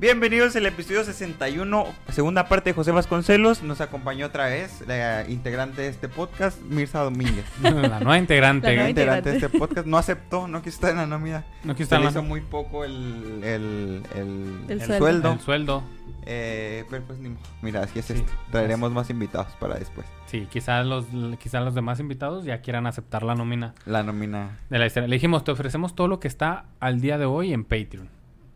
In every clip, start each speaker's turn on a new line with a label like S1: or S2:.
S1: Bienvenidos al episodio 61, segunda parte de José Vasconcelos. Nos acompañó otra vez la integrante de este podcast, Mirza Domínguez.
S2: La nueva integrante.
S1: La nueva integrante de este podcast no aceptó, no quiso estar en la nómina.
S2: No quiso
S1: Se
S2: estar la-
S1: hizo muy poco el, el, el,
S3: El
S1: el
S3: sueldo.
S1: sueldo.
S2: El sueldo.
S1: Eh, pero pues ni modo. Mira, así es
S2: Sí,
S1: esto. Traeremos más invitados para después.
S2: Sí, quizás los, quizás los demás invitados ya quieran aceptar la nómina
S1: La nómina.
S2: de la historia. Le dijimos, te ofrecemos todo lo que está al día de hoy en Patreon.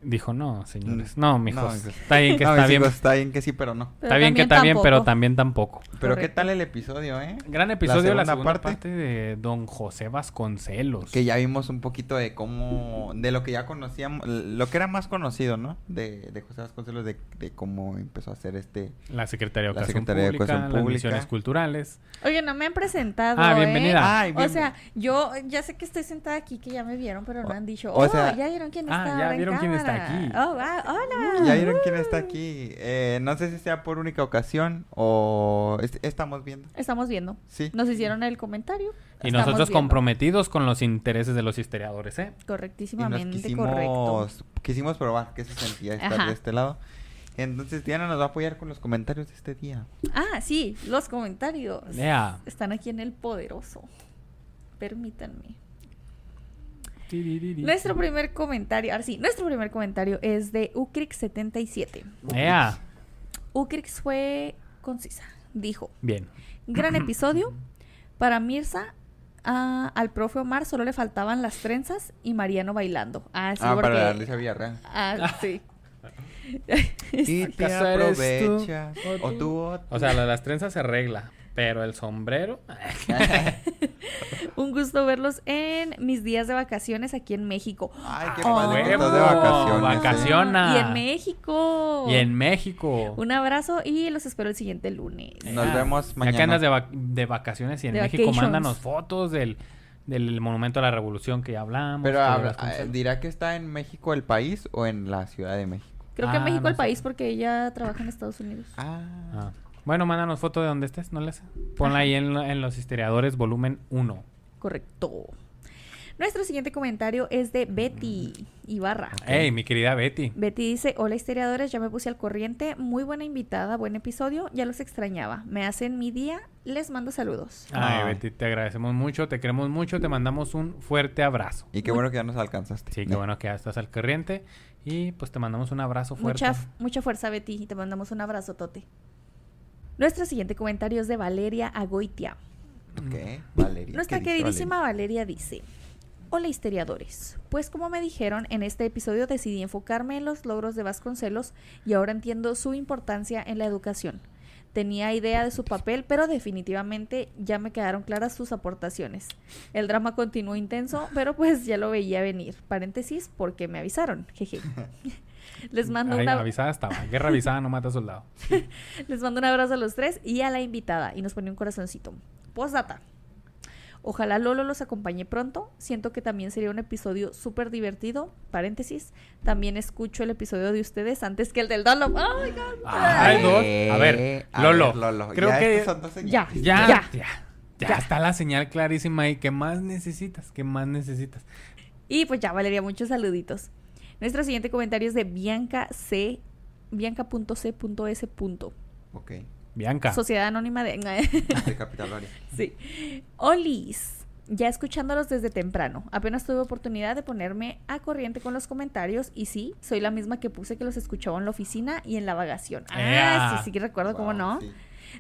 S2: Dijo, no, señores.
S1: Mm,
S2: No, mijos.
S1: no,
S2: está bien que
S1: No,
S2: está bien.
S1: hijos, está bien que sí, pero no.
S3: Pero
S2: Está bien que está bien, pero también tampoco.
S1: Pero qué tal el episodio, ¿eh?
S2: Gran episodio, la
S1: segunda
S2: segunda,
S1: parte.
S2: parte. de Don José Vasconcelos.
S1: Que ya vimos un poquito de cómo, de lo que ya conocíamos, lo que era más conocido, ¿no? De, de José Vasconcelos, de, de cómo empezó a hacer este...
S2: La Secretaría de
S1: La
S2: Educación
S1: Secretaría de
S2: Pública,
S1: Educación
S2: las
S1: Pública.
S2: misiones culturales.
S3: Oye, no me han presentado.
S2: Ah,
S3: ¿eh?
S2: bienvenida.
S1: Ay, bien-
S3: O sea, yo ya sé que estoy sentada aquí, que ya me vieron, pero no han dicho.
S1: o
S3: oh,
S1: sea-
S3: ya vieron quién
S2: Ah,
S3: está.
S2: ya
S3: ahora en
S2: vieron quién está aquí.
S3: Oh, wow, hola.
S1: ¿Ya vieron quién está aquí? Eh, no sé si sea por única ocasión o es- estamos viendo.
S3: Estamos viendo.
S1: Sí.
S3: Nos hicieron el comentario.
S2: Y
S3: Estamos
S2: nosotros
S3: viendo.
S2: comprometidos con los intereses de los historiadores, ¿eh?
S1: Y nos
S3: Correctísimamente
S1: quisimos,
S3: correcto.
S1: quisimos probar qué se sentía estar
S3: Ajá.
S1: de este lado. Entonces Diana nos va a apoyar con los comentarios de este día.
S3: Ah, sí, los comentarios. Están aquí en el poderoso. Permítanme.
S2: Nuestro...
S3: Primer comentario, ahora sí, nuestro primer comentario es de Ucrix77.
S2: Ea.
S3: Ucrix fue concisa. Dijo,
S2: Bien.
S3: gran episodio. Para Mirza, ah, al profe Omar solo le faltaban las trenzas y Mariano bailando. Ah, sí,
S1: ah,
S3: porque...
S1: para Alicia Villarreal.
S3: Ah, sí.
S1: Y te
S2: ¿Acaso eres tú
S1: aprovechas.
S2: o
S1: O
S2: tú?
S1: O
S2: sea, lo de las trenzas se arregla. Pero el sombrero.
S3: Un gusto verlos en mis días de vacaciones aquí en México.
S1: Ay, qué
S3: Oh.
S1: padre de vacaciones. ¿eh?
S2: Vacaciona.
S3: Y en México.
S2: Y en México.
S3: Un abrazo y los espero el siguiente lunes.
S1: Nos vemos
S2: Ya que
S1: mañana.
S2: andas de, vac- de vacaciones y en
S3: De
S2: México,
S3: vacations.
S2: mándanos fotos del, del Monumento a la Revolución que ya hablamos.
S1: Pero
S2: que
S1: habla-
S2: Vasconcelos.
S1: eh, dirá que está en México el país o en la Ciudad de México.
S3: Creo que
S2: Ah,
S3: en México
S2: no
S3: el
S2: sé.
S3: país porque ella trabaja en Estados Unidos.
S1: Ah.
S2: Ah. Bueno, mándanos foto de donde estés, no les. Ponla ahí en, en los historiadores volumen 1.
S3: Correcto. Nuestro siguiente comentario es de Betty Ibarra.
S2: Hey, mi querida Betty.
S3: Betty dice, hola historiadores, ya me puse al corriente, muy buena invitada, buen episodio, ya los extrañaba, me hacen mi día, les mando saludos.
S2: Ay,
S1: Ay.
S2: Betty, te agradecemos mucho, te queremos mucho, te mandamos un fuerte abrazo.
S1: Y qué bueno que ya nos alcanzaste.
S2: Sí, qué bueno que ya estás al corriente. Y pues te mandamos un abrazo fuerte.
S3: Mucha, mucha fuerza Betty y te mandamos un abrazo, Tote. Nuestro siguiente comentario es de Valeria Agoitia.
S1: Ok, Valeria.
S3: Nuestra
S1: ¿qué dice
S3: queridísima Valeria dice, hola historiadores, pues como me dijeron, en este episodio decidí enfocarme en los logros de Vasconcelos y ahora entiendo su importancia en la educación. Tenía idea de su papel, pero definitivamente ya me quedaron claras sus aportaciones. El drama continuó intenso, pero pues ya lo veía venir. Paréntesis, porque me avisaron. Jeje. Les mando,
S2: Ay,
S3: una,
S2: avisada estaba. Guerra avisada no mata soldado.
S3: les mando un abrazo a los tres y a la invitada. Y nos pone un corazoncito. Postdata. Ojalá Lolo los acompañe pronto. Siento que también sería un episodio súper divertido. Paréntesis. También escucho el episodio de ustedes antes que el del Dolo. ¡Ay, God!
S2: Ay, dos. A ver,
S1: Eh, a
S2: Lolo.
S1: ver, Lolo.
S2: Creo
S1: Ya
S2: que
S3: Ya.
S2: ya,
S3: Ya.
S2: ya, ya,
S3: Ya.
S2: está la señal clarísima ahí. ¿Qué más necesitas? ¿Qué más necesitas?
S3: Y pues ya, Valeria, muchos saluditos. Nuestro siguiente comentario es de Bianca C. Bianca.c.s.
S1: Ok,
S2: Bianca.
S3: Sociedad Anónima de...
S1: de Capitaloria.
S3: Sí. Olis. Ya escuchándolos desde temprano. Apenas tuve oportunidad de ponerme a corriente con los comentarios y sí, soy la misma que puse que los escuchaba en la oficina y en la vagación. Ah, sí, sí que recuerdo cómo no.
S1: sí.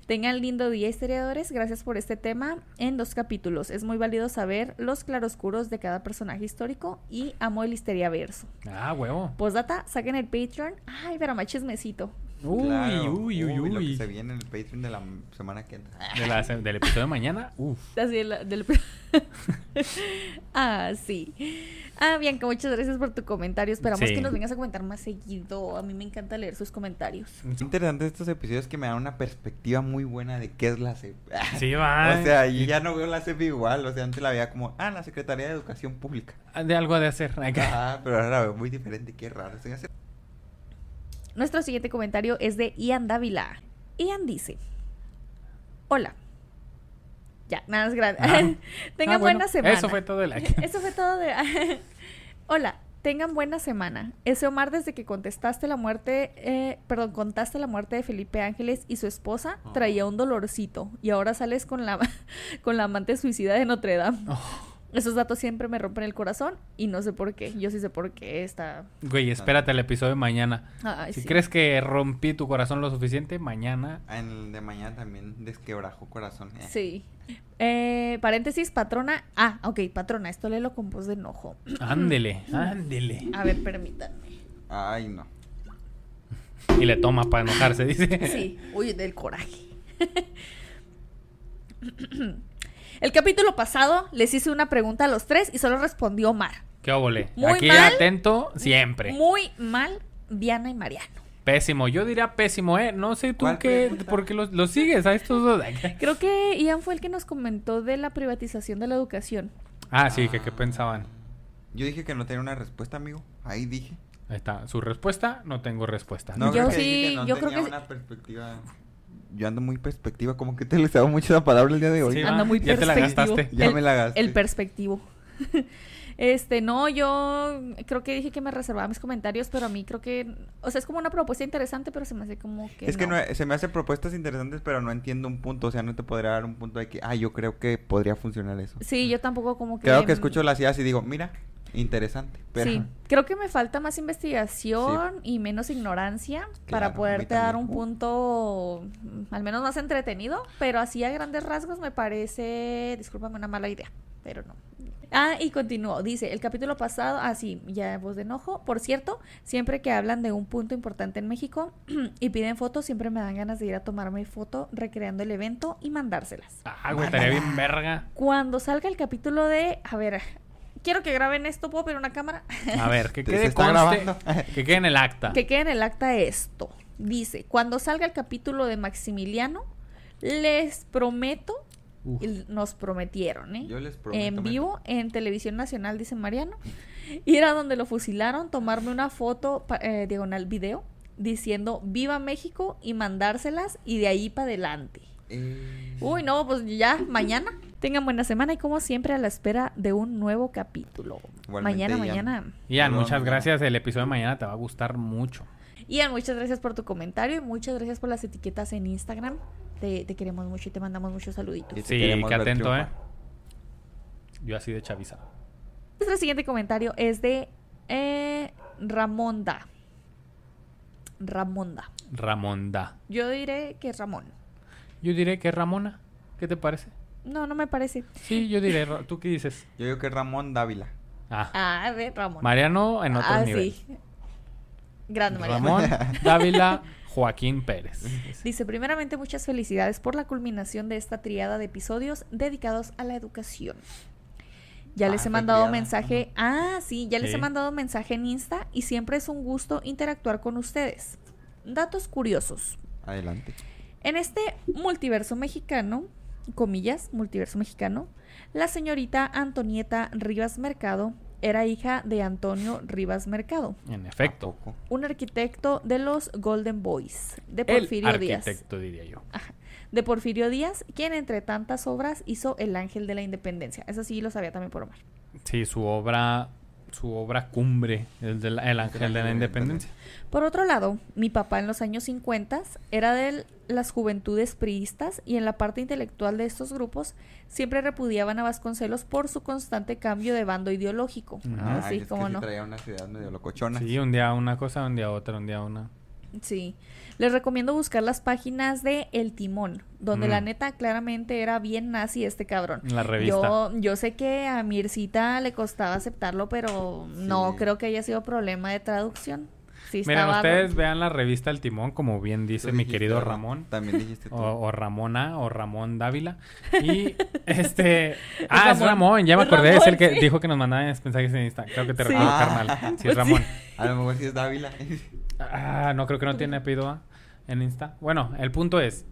S3: Tengan lindo día, historiadores. Gracias por este tema en dos capítulos. Es muy válido saber los claroscuros de cada personaje histórico y amo el histeria verso.
S2: Ah, huevo.
S3: Postdata, saquen el Patreon. Ay, pero más chismecito.
S2: Uy,
S1: Claro.
S2: uy, uy,
S1: Lo que
S2: uy.
S1: se viene en el Patreon de la semana que entra.
S2: De la- del episodio de mañana, uf.
S3: Así del... ah, sí. Ah, Bianca, muchas gracias por tu comentario. Esperamos
S2: Sí.
S3: que nos vengas a comentar más seguido. A mí me encanta leer sus comentarios.
S1: Es interesante estos episodios que me dan una perspectiva muy buena de qué es la CEP.
S2: Sí, va.
S1: O sea, y ya no veo la CEP igual. O sea, antes la veía como, ah, la Secretaría de Educación Pública.
S2: De algo de hacer.
S1: Ajá, pero ahora la veo muy diferente. Qué raro. Estoy haciendo-
S3: Nuestro siguiente comentario es de Ian Dávila. Ian dice: Hola. Ya, nada más grande.
S2: Ah.
S3: Tengan
S2: Ah, bueno,
S3: buena semana.
S2: Eso fue todo el
S3: Eso fue todo de. Hola. Tengan buena semana. Ese Omar desde que contestaste la muerte, eh, perdón, contaste la muerte de Felipe Ángeles y su esposa,
S2: Oh.
S3: traía un dolorcito y ahora sales con la con la amante suicida de Notre Dame.
S2: Oh,
S3: Esos datos siempre me rompen el corazón y no sé por qué. Yo sí sé por qué está.
S2: güey, espérate el episodio de mañana.
S3: Ay,
S2: si
S3: sí.
S2: crees que rompí tu corazón lo suficiente, mañana.
S1: En el de mañana también desquebrajó corazón. eh.
S3: Sí. Eh, paréntesis, patrona. Ah, ok, patrona, esto léelo con voz de enojo.
S2: Ándele, ándele.
S3: A ver, permítanme.
S1: Ay, no.
S2: Y le toma para enojarse, dice.
S3: Sí, uy, del coraje. El capítulo pasado les hice una pregunta a los tres y solo respondió Mar.
S2: ¿Qué óvole?
S3: Muy
S2: Aquí
S3: mal.
S2: atento siempre.
S3: Muy mal, Diana y Mariano.
S2: Pésimo. Yo diría pésimo, ¿eh? No sé tú
S1: ¿Cuál
S2: qué.
S1: pregunta?
S2: Porque los, los sigues a estos dos.
S3: Creo que Ian fue el que nos comentó de la privatización de la educación.
S2: Ah, sí, que qué pensaban.
S1: Yo dije que no tenía una respuesta, amigo. Ahí dije.
S2: Ahí está. Su respuesta, no tengo respuesta.
S1: No,
S3: Yo
S1: creo que
S3: sí,
S1: dije que no
S3: yo creo
S1: tenía
S3: que-
S1: una perspectiva. Yo ando muy perspectiva, como que te les hago mucho esa palabra el día de hoy.
S2: Sí, va.
S3: Anda muy
S2: ya te la
S3: perspectivo.
S2: gastaste.
S1: Ya
S3: el,
S1: me la gasté.
S3: El perspectivo. Este, no, yo creo que dije que me reservaba mis comentarios, pero a mí creo que, o sea, es como una propuesta interesante, pero se me hace como que
S1: Es que
S3: no.
S1: no, se me hacen propuestas interesantes, pero no entiendo un punto. O sea, no te podría dar un punto de que, ah, yo creo que podría funcionar eso.
S3: Sí, yo tampoco como que...
S1: Claro que escucho las ideas y digo, mira, interesante. Pero
S3: Sí, creo que me falta más investigación y menos ignorancia para
S1: Claro, a mí
S3: poderte dar un
S1: también.
S3: punto mm, al menos más entretenido, pero así a grandes rasgos me parece, discúlpame, una mala idea, pero no. Ah, y continuó, dice, el capítulo pasado, ah, sí, ya voz de enojo, por cierto, siempre que hablan de un punto importante en México y piden fotos, siempre me dan ganas de ir a tomarme foto recreando el evento y mandárselas.
S2: Ah, güey, estaría bien verga.
S3: Cuando salga el capítulo de, a ver, quiero que graben esto, ¿puedo pedir una cámara?
S2: A ver, que quede
S1: se está
S2: conste,
S1: grabando.
S2: que quede en el acta.
S3: Que quede en el acta esto. Dice, cuando salga el capítulo de Maximiliano, les prometo, y nos prometieron, ¿eh?
S1: Yo les prometo.
S3: en vivo, en televisión nacional, dice Mariano, ir a donde lo fusilaron, tomarme una foto, eh, diagonal video, diciendo viva México y mandárselas y de ahí para adelante.
S1: Eh,
S3: Uy, no, pues ya, mañana. Tengan buena semana y como siempre a la espera de un nuevo capítulo.
S1: Igualmente,
S3: mañana,
S1: Ian.
S3: mañana.
S2: Ian, muchas gracias. El episodio de mañana te va a gustar mucho.
S3: Ian, muchas gracias por tu comentario y muchas gracias por las etiquetas en Instagram. Te, te queremos mucho y te mandamos muchos saluditos.
S1: Y te
S2: Sí, que
S1: ver
S2: atento, ¿eh? Yo así de chaviza.
S3: Nuestro siguiente comentario es de eh, Ramonda. Ramonda.
S2: Ramonda.
S3: Yo diré que es Ramón.
S2: Yo diré que es Ramona. ¿Qué te parece?
S3: No, no me parece.
S2: Sí, yo diré. ¿Tú qué dices?
S1: Yo digo que Ramón Dávila.
S2: Ah,
S3: Ah, de Ramón.
S2: Mariano en otro
S3: ah,
S2: nivel.
S3: sí. Grande Mariano.
S2: Ramón Dávila Joaquín Pérez.
S3: Dice, primeramente muchas felicidades por la culminación de esta triada de episodios dedicados a la educación. Ya
S1: Ah,
S3: les he
S1: fue
S3: mandado
S1: triada.
S3: mensaje, ah, sí, ya les
S2: Sí.
S3: he mandado mensaje en Insta y siempre es un gusto interactuar con ustedes. Datos curiosos.
S1: Adelante.
S3: En este multiverso mexicano, comillas, multiverso mexicano, la señorita Antonieta Rivas Mercado era hija de Antonio Rivas Mercado,
S2: En efecto.
S3: Un arquitecto de los Golden Boys, de
S2: El
S3: Porfirio Díaz.
S2: arquitecto, diría yo.
S3: De Porfirio Díaz, quien entre tantas obras hizo El Ángel de la Independencia. Eso sí lo sabía también por Omar.
S2: Sí, su obra, su obra cumbre, el, del, el Ángel de la Independencia.
S3: Por otro lado, mi papá en los años 50 era de las juventudes priistas y en la parte intelectual de estos grupos siempre repudiaban a Vasconcelos por su constante cambio de bando ideológico. Ah,
S1: Ah,
S3: sí,
S1: es que
S3: cómo
S1: sí
S3: no.
S1: traía una ciudad medio locochona.
S2: Sí, un día una cosa, un día otra, un día una.
S3: Sí. Les recomiendo buscar las páginas de El Timón, donde
S2: Mm.
S3: la neta claramente era bien nazi este cabrón.
S2: La revista.
S3: Yo, yo sé que a Mircita le costaba aceptarlo, pero no creo que haya sido problema de traducción. Sí,
S2: Miren, ustedes vean la revista El Timón, como bien dice mi querido. Ramón.
S1: También dijiste tú.
S2: O, o Ramona o Ramón Dávila. Y este. Ah, es
S3: Ramón.
S2: Ramón, ya me
S3: Es
S2: acordé. es el que
S3: sí.
S2: dijo que nos mandaba mensajes en Insta. Creo que te
S3: Sí.
S2: recuerdo,
S1: Ah.
S2: carnal. Sí, es Ramón.
S1: A lo mejor sí es Dávila.
S2: Ah, no creo que no tiene apellido ¿ah? en Insta. Bueno, el punto es,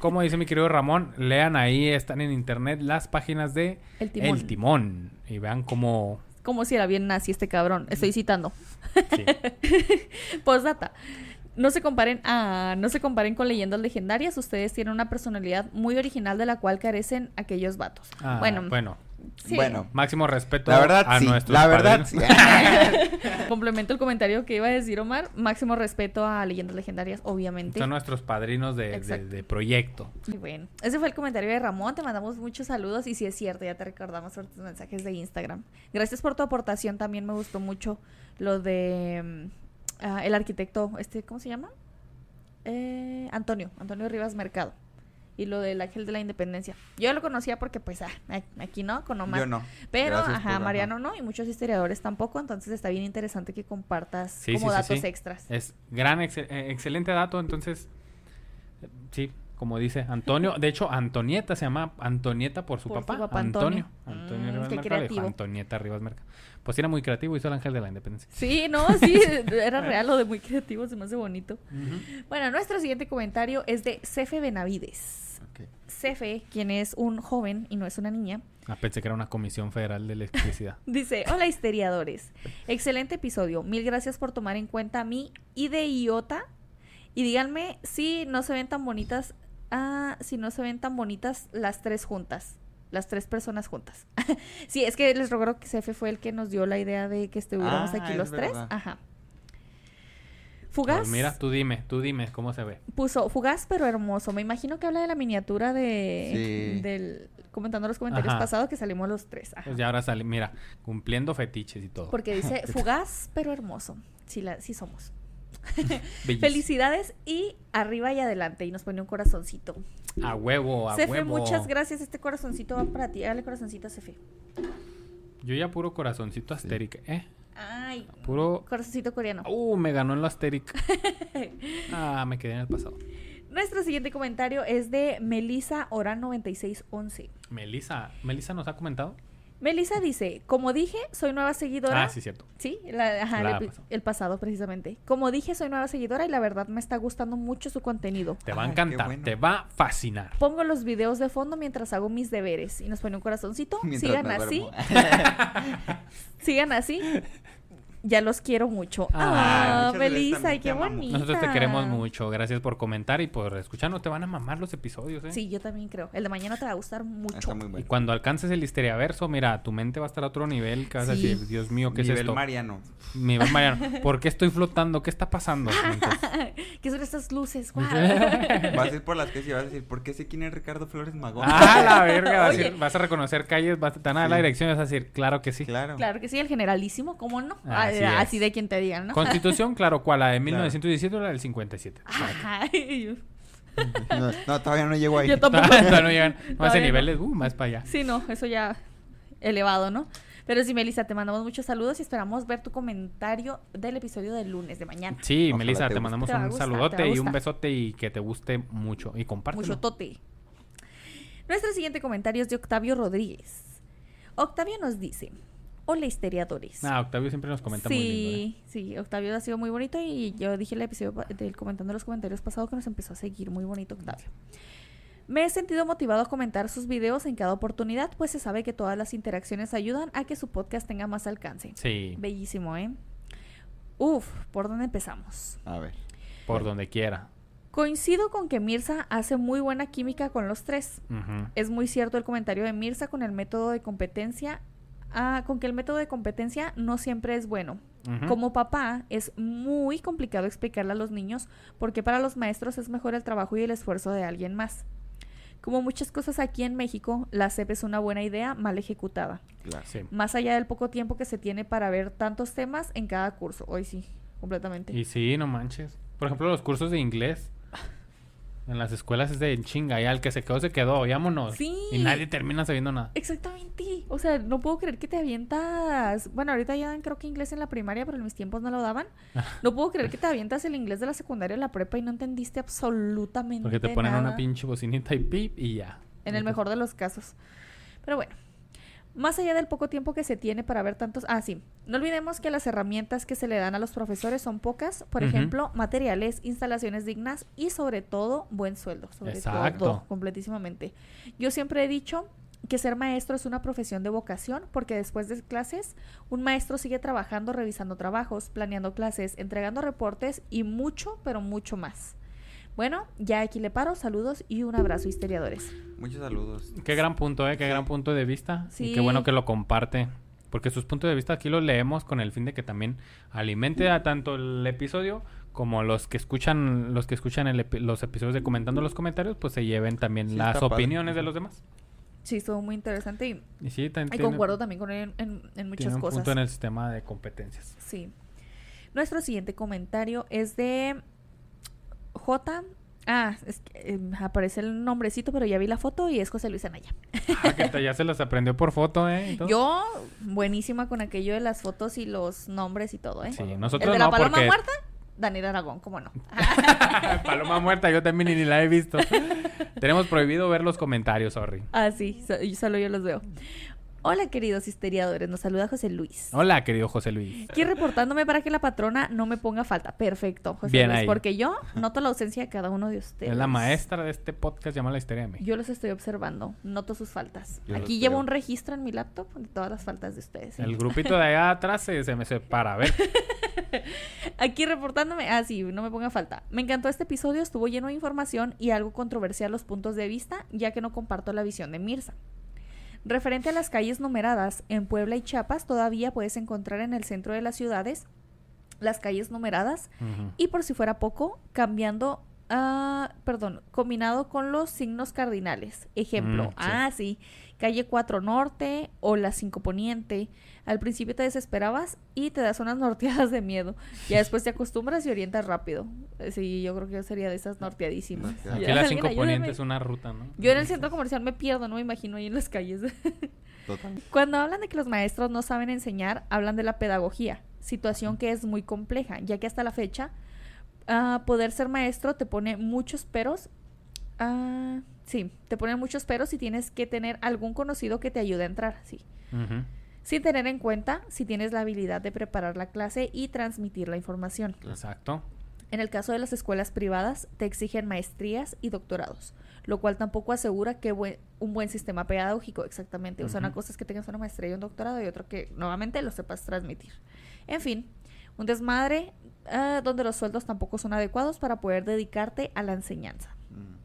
S2: como dice mi querido Ramón, lean ahí, están en internet las páginas de
S3: El Timón.
S2: El Timón y vean cómo
S3: Como si era bien nazi este cabrón. Estoy citando.
S2: sí.
S3: Postdata. No se comparen a, no se comparen con leyendas legendarias. Ustedes tienen una personalidad muy original de la cual carecen aquellos vatos.
S2: Ah,
S3: bueno,
S2: bueno,
S3: Sí.
S1: Bueno,
S2: Máximo respeto
S1: la verdad
S2: a
S1: sí.
S2: nuestros
S1: La verdad sí.
S3: Complemento el comentario que iba a decir Omar. Máximo respeto a leyendas legendarias, obviamente.
S2: Son nuestros padrinos de, de-
S3: Exacto.
S2: de proyecto.
S3: Y bueno, ese fue el comentario de Ramón. Te mandamos muchos saludos y si es cierto, ya te recordamos por tus mensajes de Instagram. Gracias por tu aportación. También me gustó mucho lo de mm, ah, el arquitecto, este, ¿cómo se llama? Eh, Antonio, Antonio Rivas Mercado. Y lo del Ángel de la Independencia. Yo lo conocía porque, pues, ah, aquí no, con Omar.
S1: Yo no.
S3: Pero,
S1: Gracias
S3: ajá, Mariano no, y muchos historiadores tampoco. Entonces está bien interesante que compartas
S2: Sí,
S3: como
S2: sí, sí,
S3: datos
S2: sí.
S3: extras.
S2: Es gran, excel- eh, excelente dato. Entonces, sí, como dice Antonio. De hecho, Antonieta se llama Antonieta por su
S3: Por su
S2: papá. Antonio.
S3: Antonio.
S2: Antonio
S3: Mm,
S2: Rivas Mercado. le dijo
S3: creativo.
S2: Antonieta Rivas Mercado. Pues era muy creativo, hizo el ángel de la independencia.
S3: Sí, no, sí, era real lo de muy creativo, se me hace bonito. Bueno, nuestro siguiente comentario es de Cefe Benavides.
S1: Ok.
S3: Cefe, quien es un joven y no es una niña,
S2: Ah, pensé que era una comisión federal de electricidad.
S3: dice, hola histeriadores, excelente episodio, mil gracias por tomar en cuenta mi idiota y díganme si no se ven tan bonitas, ah, si no se ven tan bonitas las tres juntas. Las tres personas juntas. sí, es que les recuerdo que Cefe fue el que nos dio la idea de que estuviéramos
S1: Ah,
S3: aquí
S1: es
S3: los tres. Ajá. Fugaz.
S2: Pues mira, tú dime, tú dime cómo se ve.
S3: Puso fugaz pero hermoso. Me imagino que habla de la miniatura de
S1: Sí.
S3: del comentando los comentarios
S2: Ajá.
S3: pasados que salimos los tres. Ajá.
S2: Pues ya ahora sale, mira, cumpliendo fetiches y todo.
S3: Porque dice fugaz pero hermoso. Sí, la, sí somos. Felicidades y arriba y adelante. Y nos pone un corazoncito.
S2: A huevo, a
S3: Cefe,
S2: huevo.
S3: muchas gracias. Este corazoncito va para ti. Dale corazoncito a Cefe.
S2: Yo ya puro corazoncito asteric, ¿eh?
S3: Ay,
S2: Puro...
S3: corazoncito coreano.
S2: Uh, me ganó en lo asteric. ah, me quedé en el pasado.
S3: Nuestro siguiente comentario es de Melisa Oran 9611.
S2: Melissa, ¿Melissa nos ha comentado?
S3: Melisa dice, como dije, soy nueva seguidora.
S2: Ah, sí, cierto.
S3: Sí, la- ajá,
S2: La
S3: el,
S2: pasado.
S3: el pasado precisamente. Como dije, soy nueva seguidora y la verdad me está gustando mucho su contenido.
S2: Te va a
S1: Ay,
S2: encantar,
S1: bueno.
S2: te va a fascinar.
S3: Pongo los videos de fondo mientras hago mis deberes y nos pone un corazoncito.
S1: Mientras
S3: Sigan así, sigan así. Ya los quiero mucho. Ah,
S1: gracias,
S3: Melissa, ay,
S1: te
S3: qué bonita.
S2: Nosotros te queremos mucho. Gracias por comentar y por escucharnos. Te van a mamar los episodios, ¿eh?
S3: Sí, yo también creo. El de mañana te va a gustar mucho.
S1: Está muy
S2: Y
S1: bueno.
S2: cuando alcances el histeriaverso, mira, tu mente va a estar a otro nivel. Que vas a
S3: Sí.
S2: decir, Dios mío, ¿qué es
S1: Nivel
S2: esto?
S1: Mariano.
S2: Nivel Mariano. ¿Por qué estoy flotando? ¿Qué está pasando?
S3: ¿Qué son estas luces? Guau.
S1: Vas a ir por las calles y vas a decir, ¿por qué sé quién es Ricardo Flores Magón?
S2: ah, la verga. Vas, decir- vas a reconocer calles, vas, te van a dar la
S1: Sí.
S2: dirección y vas a decir, claro que sí.
S1: Claro.
S3: Claro que sí, el generalísimo, ¿cómo no? Ah,
S2: Así
S3: de quien te digan, ¿no?
S2: Constitución, claro, ¿cuál? ¿La de
S1: Claro.
S2: 1917 o la del 57?
S3: Ay,
S1: No, no, todavía no llego ahí.
S3: yo tampoco.
S2: Todavía no llegan. Más
S3: Todavía
S2: de
S3: no.
S2: niveles, uh, más para allá.
S3: Sí, no, eso ya elevado, ¿no? Pero sí, Melissa, te mandamos muchos saludos y esperamos ver tu comentario del episodio del lunes de mañana.
S2: Sí,
S1: Ojalá
S2: Melissa,
S1: te
S2: mandamos
S3: Te
S2: un
S3: gustar,
S2: saludote y un besote y que te guste mucho. Y compártelo.
S3: Mucho tote. Nuestro siguiente comentario es de Octavio Rodríguez. Octavio nos dice: Hola, histeriadores.
S2: Ah, Octavio siempre nos comenta muy lindo. ¿eh?
S3: sí, sí, Octavio ha sido muy bonito y yo dije el episodio del comentando los comentarios pasados que nos empezó a seguir. Muy bonito, Octavio. Me he sentido motivado a comentar sus videos en cada oportunidad, pues se sabe que todas las interacciones ayudan a que su podcast tenga más alcance.
S2: Sí,
S3: Bellísimo, ¿eh? Uf, ¿por dónde empezamos?
S1: A ver.
S2: por donde quiera.
S3: Coincido con que Mirza hace muy buena química con los tres. Es muy cierto el comentario de Mirza con el método de competencia, ah, con que el método de competencia no siempre es bueno. Como papá, es muy complicado explicarle a los niños porque para los maestros es mejor el trabajo y el esfuerzo de alguien más. Como muchas cosas aquí en México, la CEP es una buena idea mal ejecutada.
S1: Claro.
S2: Sí.
S3: Más allá del poco tiempo que se tiene para ver tantos temas en cada curso. Hoy sí, completamente.
S2: Y sí, no manches. Por ejemplo, los cursos de inglés. En las escuelas es de en chinga. Ya el que se quedó, se quedó. Vámonos.
S3: Sí.
S2: Y nadie termina sabiendo nada.
S3: Exactamente. O sea, no puedo creer que te avientas. Bueno, ahorita ya dan creo que inglés en la primaria, pero en mis tiempos no lo daban. No puedo creer que te avientas el inglés de la secundaria en la prepa y no entendiste absolutamente
S2: Porque te ponen una
S3: nada.
S2: pinche bocinita y pip y ya.
S3: En el mejor de los casos. Pero bueno. Más allá del poco tiempo que se tiene para ver tantos... Ah, sí. No olvidemos que las herramientas que se le dan a los profesores son pocas. Por ejemplo, materiales, instalaciones dignas y sobre todo buen sueldo. Sobre
S2: Exacto.
S3: todo, completísimamente. Yo siempre he dicho que ser maestro es una profesión de vocación porque después de clases un maestro sigue trabajando, revisando trabajos, planeando clases, entregando reportes y mucho, pero mucho más. Bueno, ya aquí le paro. Saludos y un abrazo, historiadores.
S1: Muchos saludos.
S2: Qué gran punto, ¿eh? Qué gran punto de vista. Y
S3: Sí.
S2: qué bueno que lo comparte. Porque sus puntos de vista aquí los leemos con el fin de que también alimente a tanto el episodio como los que escuchan los que escuchan el epi- los episodios de comentando los comentarios, pues se lleven también
S1: Sí,
S2: las
S1: padre.
S2: opiniones de los demás.
S3: Sí, estuvo muy interesante y,
S2: Y sí, tan-
S3: y
S2: tiene-
S3: concuerdo también con él en, en
S2: tiene
S3: muchas
S2: un
S3: cosas.
S2: punto en el sistema de competencias.
S3: Sí. Nuestro siguiente comentario es de J. Ah, es que, eh, aparece el nombrecito, pero ya vi la foto y es José Luis Anaya.
S2: Ah, que te- ya se las aprendió por foto, ¿eh? todo.
S3: Yo, buenísima con aquello de las fotos y los nombres y todo, ¿eh?
S2: Sí,
S3: el
S2: nosotros
S3: de la paloma
S2: porque-
S3: muerta, Daniel Aragón, ¿cómo no?
S2: Paloma muerta, yo también ni la he visto. Tenemos prohibido ver los comentarios, sorry.
S3: Ah, sí, solo yo los veo. Hola, queridos histeriadores, nos saluda José Luis.
S2: Hola, querido José Luis.
S3: Aquí reportándome para que la patrona no me ponga falta. Perfecto, José
S2: Bien
S3: Luis,
S2: ahí.
S3: porque yo noto la ausencia de cada uno de ustedes.
S2: Es la maestra de este podcast, llama la historia de México.
S3: Yo los estoy observando, noto sus faltas.
S1: Yo
S3: Aquí llevo un registro en mi laptop de todas las faltas de ustedes.
S2: El grupito de allá atrás se, se me separa. A ver,
S3: Aquí reportándome, ah sí, no me ponga falta. Me encantó este episodio, estuvo lleno de información y algo controversial los puntos de vista, ya que no comparto la visión de Mirza. Referente a las calles numeradas, en Puebla y Chiapas todavía puedes encontrar en el centro de las ciudades las calles numeradas y por si fuera poco, cambiando, ah, perdón, combinado con los signos cardinales. Ejemplo,
S2: Mm, sí.
S3: ah, sí, calle 4 Norte o la 5 Poniente. Al principio te desesperabas y te das unas norteadas de miedo. Ya después te acostumbras y orientas rápido. Eh, Sí, yo creo que yo sería de esas norteadísimas.
S1: Norteadas.
S2: Aquí
S3: Ya,
S2: la
S3: alguien
S2: 5
S3: ayúdeme.
S2: Poniente es una ruta, ¿no?
S3: Yo en el centro comercial me pierdo, no me imagino ahí en las calles.
S1: Total.
S3: Cuando hablan de que los maestros no saben enseñar, hablan de la pedagogía, situación que es muy compleja, ya que hasta la fecha ah, poder ser maestro te pone muchos peros. ah, sí, te pone muchos peros y tienes que tener algún conocido que te ayude a entrar, sí. Sin tener en cuenta si tienes la habilidad de preparar la clase y transmitir la información.
S2: Exacto.
S3: En el caso de las escuelas privadas, te exigen maestrías y doctorados, lo cual tampoco asegura que buen- un buen sistema pedagógico, exactamente. O sea, una cosa es que tengas una maestría y un doctorado y otro que nuevamente lo sepas transmitir. En fin, un desmadre ah, donde los sueldos tampoco son adecuados para poder dedicarte a la enseñanza.
S1: Mm.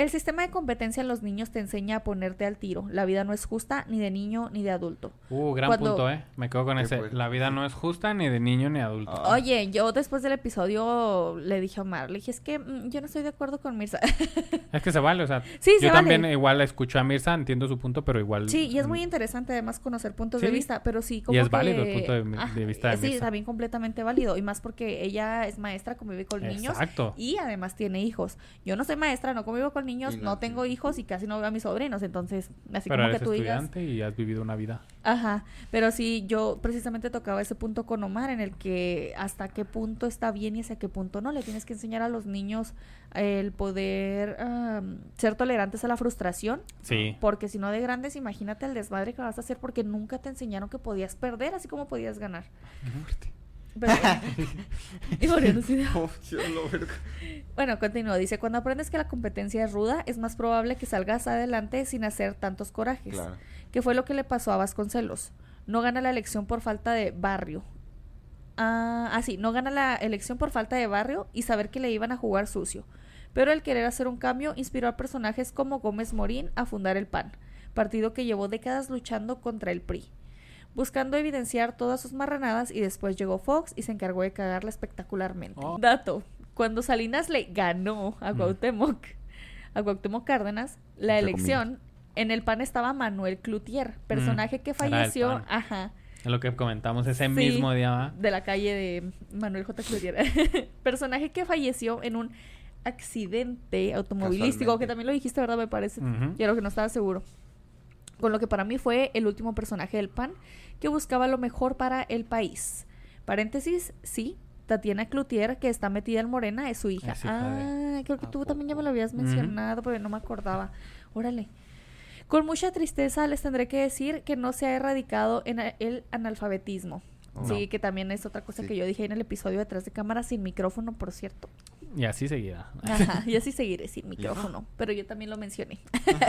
S3: El sistema de competencia en los niños te enseña a ponerte al tiro. La vida no es justa ni de niño ni de adulto.
S2: Uh, gran
S3: Cuando-
S2: punto, ¿eh? Me quedo con ese. La vida no es justa ni de niño ni de adulto.
S1: Ah.
S3: Oye, yo después del episodio le dije a Omar, le dije, es que mm, yo no estoy de acuerdo con Mirza.
S2: Es que se vale, o sea.
S3: Sí, se
S2: yo
S3: vale.
S2: también igual escucho a Mirza, entiendo su punto, pero igual.
S3: Sí, y es muy
S2: mm,
S3: interesante además conocer puntos de
S2: Sí.
S3: vista, pero sí, como
S2: es válido el punto de mi- de vista de
S3: Sí,
S2: Mirza.
S3: también completamente válido, y más porque ella es maestra, convive con niños
S2: Exacto.
S3: y además tiene hijos. Yo no soy maestra, no convivo con niños,
S1: Y no,
S3: no tengo hijos y casi no veo a mis sobrinos, entonces, así
S2: pero
S3: como que tú digas...
S2: estudiante y has vivido una vida.
S3: Ajá, pero sí, yo precisamente tocaba ese punto con Omar en el que hasta qué punto está bien y hasta qué punto no. Le tienes que enseñar a los niños el poder ser tolerantes a la frustración,
S2: Sí.
S3: porque si no de grandes, imagínate el desmadre que vas a hacer porque nunca te enseñaron que podías perder así como podías ganar. Bueno. y
S1: Oh,
S3: bueno, continúo. Dice, cuando aprendes que la competencia es ruda, es más probable que salgas adelante sin hacer tantos corajes.
S1: Claro.
S3: que fue lo que le pasó a Vasconcelos. No gana la elección por falta de barrio. Ah, ah, sí, no gana la elección por falta de barrio y saber que le iban a jugar sucio. Pero el querer hacer un cambio inspiró a personajes como Gómez Morín a fundar el PAN, partido que llevó décadas luchando contra el PRI, buscando evidenciar todas sus marranadas y después llegó Fox y se encargó de cagarla espectacularmente.
S2: Oh.
S3: Dato, cuando Salinas le ganó a
S2: Mm.
S3: Cuauhtémoc, a Cuauhtémoc Cárdenas, la
S1: Entre
S3: elección, en el PAN estaba Manuel Cloutier, personaje que
S2: Mm. era del
S3: falleció, ajá,
S2: lo que comentamos ese
S3: Sí.
S2: mismo día. ¿va?
S3: de la calle de Manuel J. Cloutier. personaje que falleció en un accidente automovilístico, que también lo dijiste, ¿verdad? Me parece. Y era lo que no estaba seguro. Con lo que para mí fue el último personaje del PAN que buscaba lo mejor para el país. Paréntesis, sí, Tatiana Cloutier, que está metida en Morena, es su hija.
S2: Es hija de-
S3: ah, creo que
S1: ¿A
S3: tú también ya me lo habías mencionado, pero no me acordaba. Órale. Con mucha tristeza les tendré que decir que no se ha erradicado en el analfabetismo.
S1: Oh.
S3: Sí,
S2: No.
S3: que también es otra cosa
S1: Sí.
S3: que yo dije en el episodio detrás de cámara sin micrófono, por cierto.
S2: Y así seguida.
S3: Ajá, y así seguiré sin micrófono, pero yo también lo mencioné.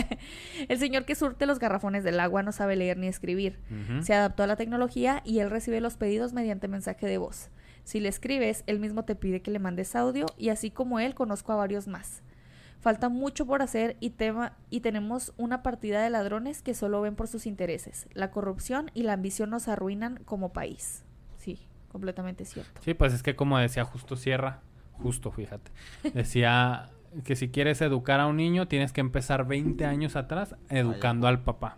S3: el señor que surte los garrafones del agua no sabe leer ni escribir. Se adaptó a la tecnología y él recibe los pedidos mediante mensaje de voz. Si le escribes, él mismo te pide que le mandes audio y así como él conozco a varios más. Falta mucho por hacer y, tema, y tenemos una partida de ladrones que solo ven por sus intereses. La corrupción y la ambición nos arruinan como país. Sí, completamente cierto.
S2: Sí, pues es que como decía Justo Sierra, justo, fíjate, decía que si quieres educar a un niño tienes que empezar 20 años atrás educando al papá.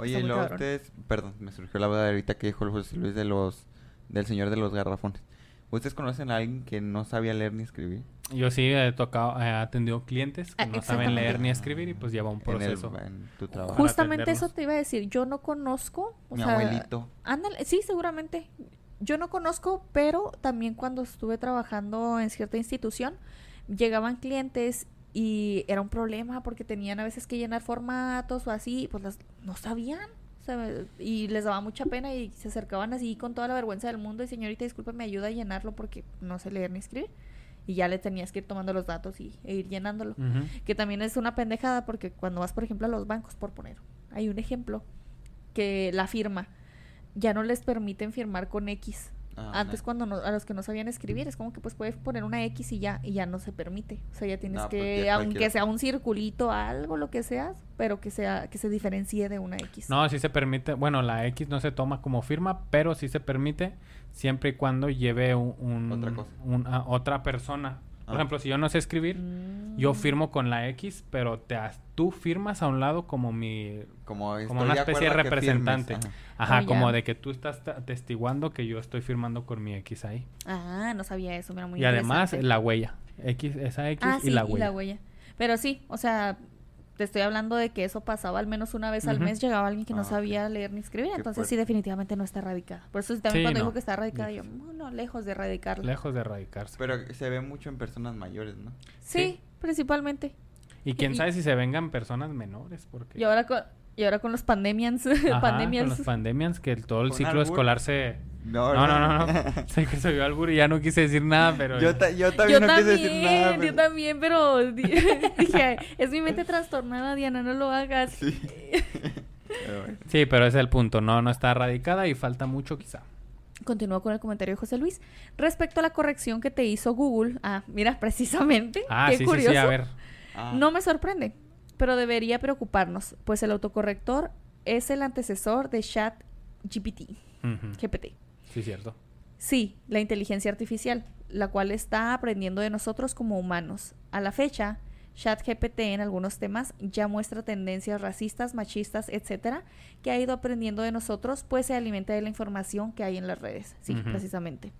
S1: Oye, y luego
S3: cabrón.
S1: ustedes, perdón, me surgió la duda ahorita que dijo el José Luis de los, del señor de los garrafones. ¿Ustedes conocen a alguien que no sabía leer ni escribir?
S2: Yo sí he tocado, he atendido clientes que
S3: Ah,
S2: no saben leer ni escribir y pues lleva un
S1: En, el-
S2: proceso.
S1: en tu trabajo.
S2: Para
S3: Justamente eso te iba a decir. Yo no conozco. O
S1: Mi
S3: sea,
S1: abuelito.
S3: Ándale, sí, seguramente. Yo no conozco, pero también cuando estuve trabajando en cierta institución, llegaban clientes y era un problema porque tenían a veces que llenar formatos o así, pues las, no sabían. o sea, y les daba mucha pena y se acercaban así con toda la vergüenza del mundo y señorita, disculpe, me ayuda a llenarlo porque no sé leer ni escribir. Y ya le tenías que ir tomando los datos y, e ir llenándolo. Que también es una pendejada porque cuando vas, por ejemplo, a los bancos, por poner, hay un ejemplo que la firma ya no les permiten firmar con X.
S1: Ah,
S3: Antes
S1: no.
S3: cuando no- a los que no sabían escribir es como que pues puedes poner una X y ya y ya no se permite. O sea, ya tienes
S1: No, pues,
S3: que
S1: ya
S3: aunque sea un circulito, algo lo que sea, pero que sea que se diferencie de una X.
S2: No, sí se permite, bueno, la X no se toma como firma, pero sí se permite siempre y cuando lleve un, un-
S1: Otra cosa.
S2: un- a otra persona. Por
S1: Ah.
S2: ejemplo, si yo no sé escribir,
S3: Mm.
S2: yo firmo con la X, pero te has- tú firmas a un lado como mi
S1: Como,
S2: una especie de
S1: firmes,
S2: representante.
S1: ajá.
S2: Ajá,
S3: Oh, ya.
S2: como de que tú estás atestiguando que yo estoy firmando con mi X ahí.
S3: Ah, no sabía eso, mira muy
S2: y además la huella. X, esa X
S3: Ah,
S2: y
S3: sí,
S2: la huella.
S3: huella. Pero sí, o sea, te estoy hablando de que eso pasaba al menos una vez al mes, llegaba alguien que no
S1: Ah,
S3: sabía leer ni escribir,
S1: Qué
S3: entonces
S1: fuerte.
S3: sí, definitivamente no está erradicada. Por eso también
S2: Sí,
S3: cuando
S2: no.
S3: dijo que está erradicada, yo, no, lejos de erradicarla.
S2: Lejos de erradicarse.
S1: Pero se ve mucho en personas mayores, ¿no?
S3: sí,
S2: sí.
S3: principalmente.
S2: y quién
S3: y-
S2: sabe si se vengan personas menores, porque...
S3: Y ahora con, y ahora con los pandemians,
S2: Ajá,
S3: pandemias.
S2: con los pandemias, que el- todo el
S1: Con
S2: ciclo escolar se...
S1: No,
S2: No, no, no, no. sé que se vio albur y ya no quise decir nada, pero...
S1: Yo, ta- yo
S3: Yo
S1: también no
S3: también,
S1: quise decir nada.
S3: yo
S1: pero-
S3: también, pero di- dije, es mi mente trastornada, Diana, no lo hagas.
S1: Sí. Pero bueno.
S2: Sí, pero ese es el punto. No, no está erradicada y falta mucho quizá.
S3: Continúo con el comentario de José Luis. Respecto a la corrección que te hizo Google, ah, mira, precisamente,
S2: Ah,
S3: qué
S2: sí,
S3: curioso.
S2: sí, sí, a ver.
S1: Ah,
S3: No me sorprende, pero debería preocuparnos, pues el autocorrector es el antecesor de Chat GPT. GPT.
S2: Sí, cierto.
S3: Sí, la inteligencia artificial, la cual está aprendiendo de nosotros como humanos. A la fecha, ChatGPT en algunos temas ya muestra tendencias racistas, machistas, etcétera, que ha ido aprendiendo de nosotros, pues se alimenta de la información que hay en las redes. Sí, precisamente.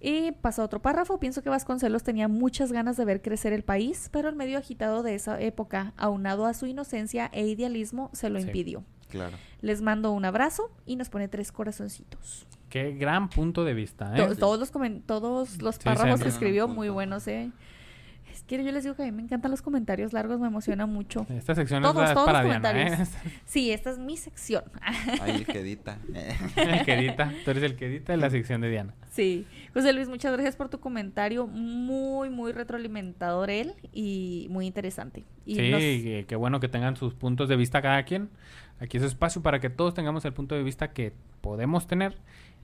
S3: Y pasa otro párrafo. Pienso que Vasconcelos tenía muchas ganas de ver crecer el país, pero el medio agitado de esa época, aunado a su inocencia e idealismo, se lo
S2: Sí.
S3: impidió.
S1: Claro.
S3: Les mando un abrazo y nos pone tres corazoncitos.
S2: Qué gran punto de vista, ¿eh?
S3: To- todos los todos los
S2: Sí,
S3: párrafos que escribió muy buenos, eh. Es que yo les digo que a mí me encantan los comentarios largos, me emociona mucho.
S2: Esta sección
S3: Todos,
S2: es,
S3: todos
S2: para
S3: los
S2: Diana, ¿eh?
S3: comentarios. Sí, esta es mi sección.
S1: Ahí el que edita.
S2: el que edita. Tú eres el que edita en la sección de Diana.
S3: Sí. José Luis, muchas gracias por tu comentario. Muy, muy retroalimentador él y muy interesante. Y
S2: sí,
S3: nos-
S2: qué bueno que tengan sus puntos de vista cada quien. Aquí es espacio para que todos tengamos el punto de vista que podemos tener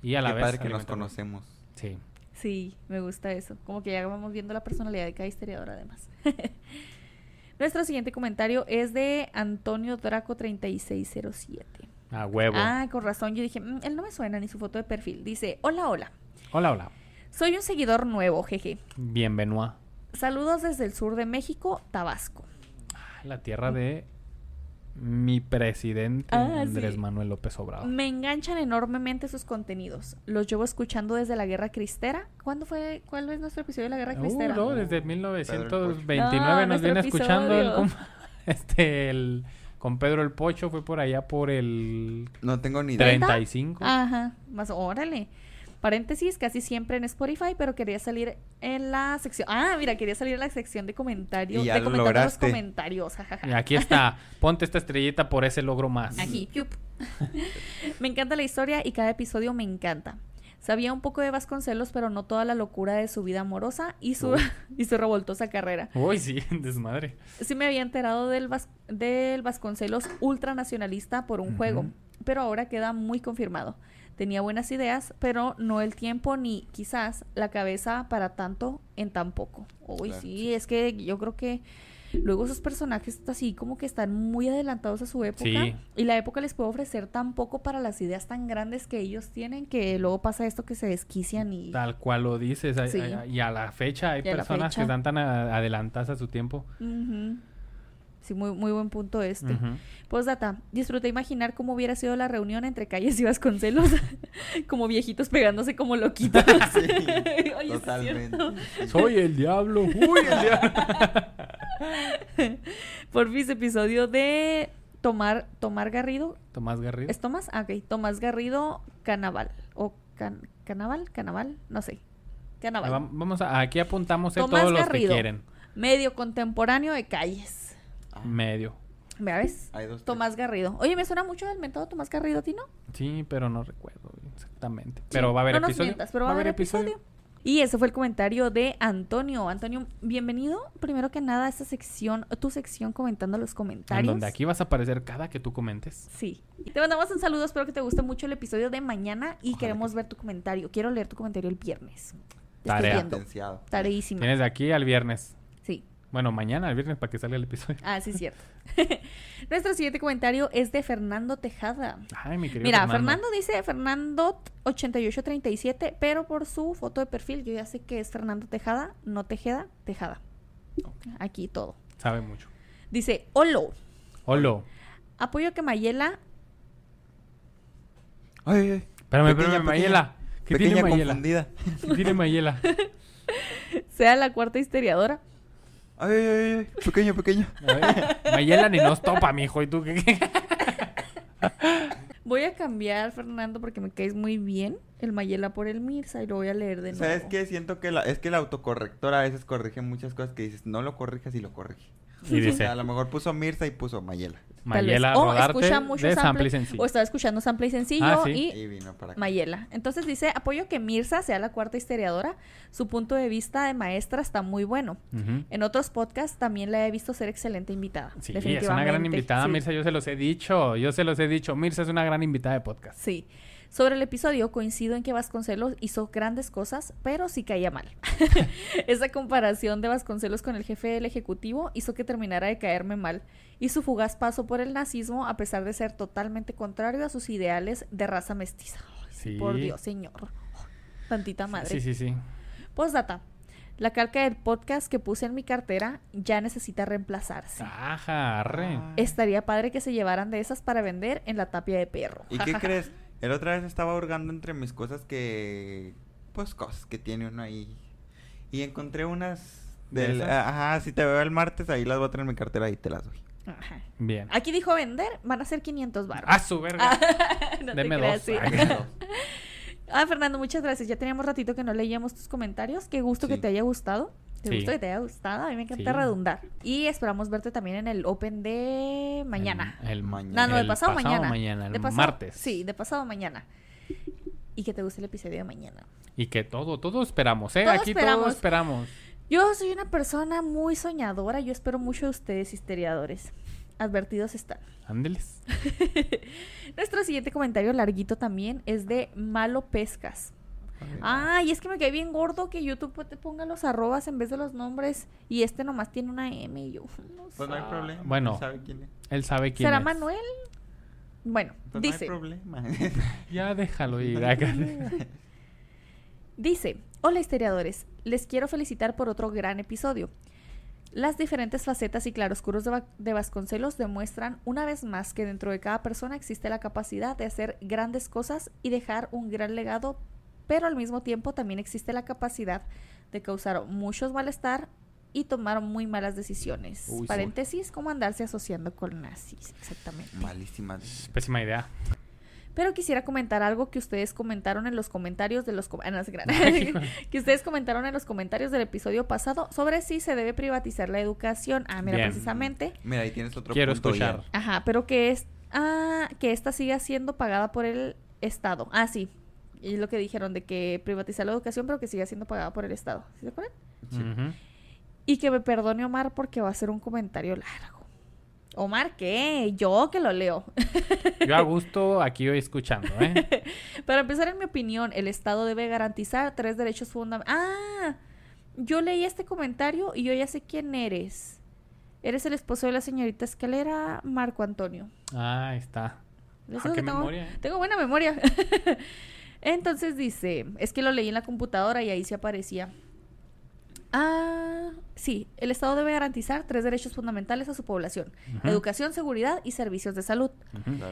S2: y a la
S1: Qué
S2: vez...
S1: padre que nos conocemos.
S2: Sí.
S3: Sí, me gusta eso. Como que ya vamos viendo la personalidad de cada historiador además. Nuestro siguiente comentario es de Antonio Draco 3607.
S2: A huevo.
S3: Ah, con razón. Yo dije, "Mm, él no me suena ni su foto de perfil. Dice, hola, hola.
S2: Hola, hola.
S3: Soy un seguidor nuevo, jeje.
S2: Bienvenido.
S3: Saludos desde el sur de México, Tabasco.
S2: La tierra de mi presidente
S3: Ah,
S2: Andrés
S3: sí.
S2: Manuel López Obrador.
S3: Me enganchan enormemente sus contenidos. Los llevo escuchando desde la Guerra Cristera. ¿Cuándo fue? ¿Cuál es nuestro episodio de la Guerra
S2: Uh,
S3: Cristera?
S2: no, desde
S1: Pedro
S2: 1929
S3: No,
S2: nos viene escuchando el, este el con Pedro el Pocho fue por allá por el
S1: No tengo ni idea.
S2: 35.
S3: Ajá, más órale. Paréntesis, casi siempre en Spotify, pero quería salir en la sección. Ah, mira, quería salir en la sección de comentarios.
S1: Y ya
S3: de
S1: lo
S3: comentando los
S1: lograste.
S3: comentarios. jajaja.
S2: Y aquí está, ponte esta estrellita por ese logro más.
S3: Aquí. me encanta la historia y cada episodio me encanta. Sabía un poco de Vasconcelos, pero no toda la locura de su vida amorosa y su, y su revoltosa carrera.
S2: Uy, sí, desmadre.
S3: Sí me había enterado del, Vas- del Vasconcelos ultranacionalista por un juego, pero ahora queda muy confirmado. Tenía buenas ideas, pero no el tiempo ni quizás la cabeza para tanto en tan poco. Uy,
S1: Claro.
S3: sí, es que yo creo que luego esos personajes así como que están muy adelantados a su época
S2: Sí.
S3: y la época les puede ofrecer tan poco para las ideas tan grandes que ellos tienen que luego pasa esto que se desquician y
S2: Tal cual lo dices. Y a la fecha hay personas que están tan a- adelantadas a su tiempo.
S3: Sí, muy, muy buen punto este.
S2: Ujú.
S3: Postdata, disfruté imaginar cómo hubiera sido la reunión entre Calles y Vasconcelos, como viejitos pegándose como loquitos.
S1: Sí,
S3: Oye,
S1: totalmente.
S2: Soy el diablo. Uy, el diablo.
S3: Por fin, episodio de Tomar, Tomar Garrido.
S2: Tomás Garrido.
S3: ¿Es Tomás? Ah, ok. Tomás Garrido Canaval. O can, Canaval, Canaval, no sé. Canaval.
S2: Va- Vamos a, aquí apuntamos eh,
S3: Tomás
S2: todos los que quieren.
S3: Medio contemporáneo de Calles.
S1: Ah,
S2: Medio.
S3: ¿Me ves?
S1: Hay dos.
S3: Tomás Garrido. Oye, me suena mucho el mentado Tomás Garrido, ¿a ti no?
S2: Sí, pero no recuerdo exactamente.
S3: Sí,
S2: Pero va a haber
S3: no nos
S2: episodio.
S3: mientas, pero va a haber episodio. Y ese fue el comentario de Antonio. Antonio, bienvenido primero que nada a esta sección, tu sección comentando los
S2: En
S3: comentarios.
S2: donde aquí vas a aparecer cada que tú comentes.
S3: Sí. Y Te mandamos un saludo, espero que te guste mucho el episodio de mañana y
S1: Ojalá
S3: queremos
S1: que
S3: ver tu comentario. Quiero leer tu comentario el viernes.
S2: Tarea.
S3: Tareísima.
S2: Tienes de aquí al viernes. Bueno, mañana al viernes para que salga el episodio.
S3: Ah, sí, cierto. Nuestro siguiente comentario es de Fernando Tejada.
S2: Ay, mi querido
S3: Mira, Fernando, dice Fernando 8837, pero por su foto de perfil yo ya sé que es Fernando Tejada, no Tejeda, Tejada. Aquí todo.
S2: Sabe mucho.
S3: Dice, Olo,
S2: Olo.
S3: apoyo que Mayela
S1: Ay, ay, ay.
S2: Espérame,
S1: Pequeña,
S2: espérame, Mayela. ¿Qué
S1: Pequeña
S2: tiene Mayela?
S1: confundida.
S2: ¿Qué tiene Mayela?
S3: sea la cuarta histeriadora.
S1: Ay, ay, ay, ay. Pequeño, pequeño.
S2: A ver, Mayela ni nos topa, mijo. ¿Y tú qué? qué?
S3: Voy a cambiar, Fernando, porque me caes muy bien el Mayela por el Mirza y lo voy a leer de nuevo.
S1: ¿Sabes qué? Siento que la, es que el autocorrector a veces corrige muchas cosas que dices, no lo corrijas y lo corrige.
S2: Y
S1: O sea, a lo mejor puso Mirza y puso Mayela.
S3: Tal vez.
S2: Mayela
S3: O
S2: Rodarte
S3: escucha mucho
S2: de
S3: sample,
S2: sample sencillo.
S3: O estaba escuchando sample y sencillo
S2: Ah, sí.
S3: y
S1: Y vino para acá.
S3: Mayela. Entonces dice, apoyo que Mirza sea la cuarta historiadora. Su punto de vista de maestra está muy bueno. En otros podcasts también la he visto ser excelente invitada.
S2: Sí, es una gran invitada,
S3: sí.
S2: Mirza. Yo se los he dicho. Yo se los he dicho. Mirza es una gran invitada de podcast.
S3: Sí. Sobre el episodio coincido en que Vasconcelos hizo grandes cosas, pero sí caía mal. Esa comparación de Vasconcelos con el jefe del ejecutivo hizo que terminara de caerme mal y su fugaz paso por el nazismo a pesar de ser totalmente contrario a sus ideales de raza mestiza. Ay,
S2: Sí.
S3: Por Dios, señor. Tantita madre.
S2: Sí, sí, sí.
S3: Postdata. La calca del podcast que puse en mi cartera ya necesita reemplazarse.
S2: Ajá, arre.
S1: Ah.
S3: Estaría padre que se llevaran de esas para vender en la tapia de perro.
S1: ¿Y qué crees? El otra vez estaba hurgando entre mis cosas que... Pues cosas que tiene uno ahí. Y encontré unas...
S2: ¿De
S1: Del,
S2: esas?
S1: ajá, si te veo el martes, ahí las voy a tener en mi cartera y te las doy.
S3: Ajá.
S2: Bien.
S3: Aquí dijo vender, van a ser 500 baros.
S2: ¡A su verga!
S3: no
S2: Deme dos.
S3: sí. Ah, Fernando, muchas gracias. Ya teníamos ratito que no leíamos tus comentarios. Qué gusto que te haya gustado.
S2: Sí.
S3: gusto que te haya gustado. A mí me encanta
S2: Sí.
S3: redundar. Y esperamos verte también en el Open de mañana.
S2: El, el
S1: Mañana.
S3: no, no, de
S2: el
S3: pasado, mañana.
S2: el
S3: De pasado-
S2: martes.
S3: Sí, de pasado mañana. Y que te guste el episodio de mañana.
S2: Y que todo, todo esperamos, ¿eh?
S3: Todo
S2: Aquí todo
S3: esperamos.
S2: esperamos.
S3: Yo soy una persona muy soñadora. Yo espero mucho de ustedes, histeriadores. Advertidos están.
S2: Ándeles.
S3: Nuestro siguiente comentario larguito también es de Malo Pescas. Ay, es que me cae bien gordo que YouTube te ponga los arrobas en vez de los nombres y este nomás tiene una M y yo no
S1: Pues no hay
S3: sé.
S1: problema.
S2: Bueno.
S1: ¿Sabe quién es?
S2: Él sabe quién
S3: ¿Será
S2: es.
S3: Manuel? Bueno,
S1: Pues
S3: dice,
S1: no hay problema.
S2: Ya déjalo ir.
S3: dice, hola historiadores, les quiero felicitar por otro gran episodio. Las diferentes facetas y claroscuros de, Va- de Vasconcelos demuestran una vez más que dentro de cada persona existe la capacidad de hacer grandes cosas y dejar un gran legado, pero al mismo tiempo también existe la capacidad de causar muchos malestar y tomar muy malas decisiones.
S1: Uy, sí.
S3: Paréntesis, como andarse asociando con nazis, exactamente.
S1: Malísima.
S2: Pésima idea.
S3: Pero quisiera comentar algo que ustedes comentaron en los comentarios de los... com- ah, no, que ustedes comentaron en los comentarios del episodio pasado sobre si se debe privatizar la educación. Ah, mira,
S2: Bien.
S3: precisamente.
S1: Mira, ahí tienes otro
S2: Quiero
S1: punto
S2: escuchar.
S1: ya.
S3: Ajá, pero que es... Ah, que esta siga siendo pagada por el Estado. Ah, sí. Y es lo que dijeron de que privatizar la educación, pero que siga siendo pagada por el Estado. ¿Sí se acuerdan?
S1: Sí.
S3: Y que me perdone Omar porque va a ser un comentario largo. Omar, ¿qué? Yo que lo leo.
S2: Yo a gusto aquí voy escuchando, ¿eh?
S3: Para empezar, en mi opinión, el Estado debe garantizar tres derechos fundamentales. Ah, yo leí este comentario y yo ya sé quién eres. Eres el esposo de la señorita Escalera, Marco Antonio.
S2: Ah, ahí está. Ah, qué
S3: tengo,
S2: memoria, ¿eh?
S3: tengo buena memoria. Entonces dice, es que lo leí en la computadora y ahí se aparecía. Ah, sí, el Estado debe garantizar tres derechos fundamentales a su población. Educación, seguridad y servicios de salud.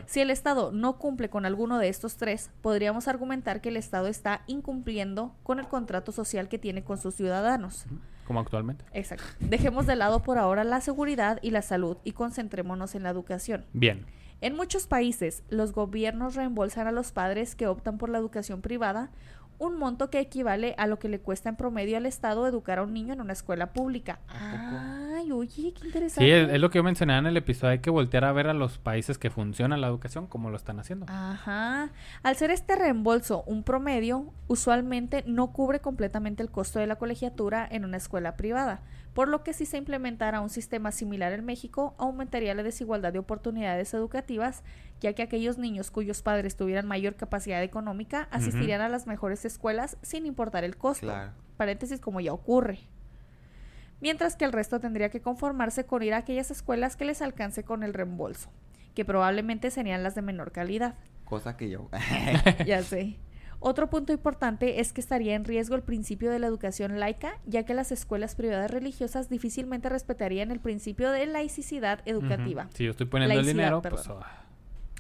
S3: Si el Estado no cumple con alguno de estos tres, podríamos argumentar que el Estado está incumpliendo con el contrato social que tiene con sus ciudadanos.
S2: Como actualmente.
S3: Exacto. Dejemos de lado por ahora la seguridad y la salud y concentrémonos en la educación.
S2: Bien.
S3: En muchos países, los gobiernos reembolsan a los padres que optan por la educación privada un monto que equivale a lo que le cuesta en promedio al Estado educar a un niño en una escuela pública. Ay, oye, qué interesante.
S2: Sí, es, es lo que yo mencionaba en el episodio. Hay que voltear a ver a los países que funcionan la educación como lo están haciendo.
S3: Ajá. Al ser este reembolso un promedio, usualmente no cubre completamente el costo de la colegiatura en una escuela privada, por lo que si se implementara un sistema similar en México, aumentaría la desigualdad de oportunidades educativas, ya que aquellos niños cuyos padres tuvieran mayor capacidad económica asistirían a las mejores escuelas sin importar el costo.
S1: Claro.
S3: Paréntesis como ya ocurre. Mientras que el resto tendría que conformarse con ir a aquellas escuelas que les alcance con el reembolso, que probablemente serían las de menor calidad.
S1: Cosa que yo.
S3: Ya sé. Otro punto importante es que estaría en riesgo el principio de la educación laica, ya que las escuelas privadas religiosas difícilmente respetarían el principio de laicidad educativa.
S2: Si yo estoy poniendo el dinero, pues, ah,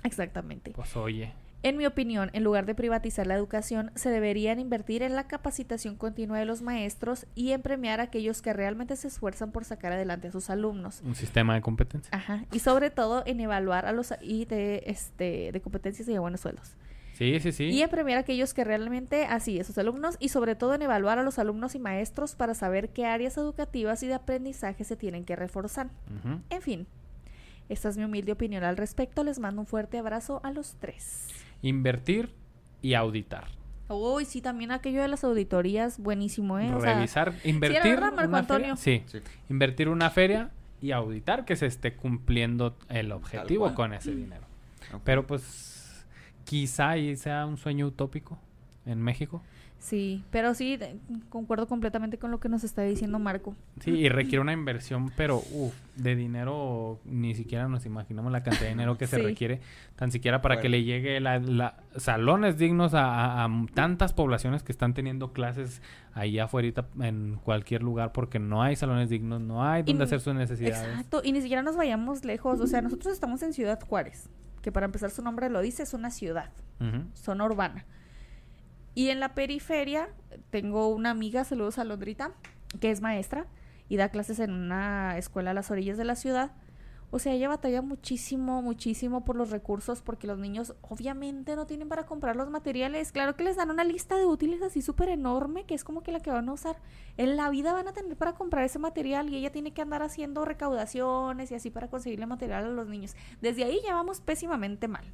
S3: Exactamente.
S2: pues oye.
S3: En mi opinión, en lugar de privatizar la educación, se deberían invertir en la capacitación continua de los maestros y en premiar a aquellos que realmente se esfuerzan por sacar adelante a sus alumnos.
S2: Un sistema de competencia.
S3: Ajá. Y sobre todo en evaluar a los y de este de competencias y de buenos sueldos.
S2: Sí, sí, sí.
S3: Y en premiar a aquellos que realmente así, esos alumnos, y sobre todo en evaluar a los alumnos y maestros para saber qué áreas educativas y de aprendizaje se tienen que reforzar. En fin, esta es mi humilde opinión al respecto. Les mando un fuerte abrazo a los tres.
S2: Invertir y auditar.
S3: Uy, sí, también aquello de las auditorías, buenísimo, ¿eh? O sea,
S2: Revisar, invertir.
S3: verdad, Marco
S2: una
S3: Antonio?
S2: feria- sí.
S1: Sí.
S2: Invertir una feria y auditar que se esté cumpliendo el objetivo con ese dinero. Pero pues quizá ahí sea un sueño utópico en México.
S3: sí, pero sí, de- concuerdo completamente con lo que nos está diciendo Marco.
S2: Sí, y requiere una inversión, pero uf, de dinero ni siquiera nos imaginamos la cantidad de dinero que se requiere, tan siquiera para que le llegue la, la- salones dignos a, a- a tantas poblaciones que están teniendo clases ahí afuera en cualquier lugar porque no hay salones dignos, no hay donde
S3: Y-
S2: hacer sus necesidades.
S3: Exacto, y ni siquiera nos vayamos lejos. O sea, nosotros estamos en Ciudad Juárez, que para empezar su nombre lo dice, es una ciudad, zona urbana. Y en la periferia tengo una amiga, saludos a Londrita, que es maestra y da clases en una escuela a las orillas de la ciudad. O sea, ella batalla muchísimo, muchísimo por los recursos porque los niños obviamente no tienen para comprar los materiales. Claro que les dan una lista de útiles así súper enorme, que es como que la que van a usar. En la vida van a tener para comprar ese material y ella tiene que andar haciendo recaudaciones y así para conseguirle material a los niños. Desde ahí ya vamos pésimamente mal.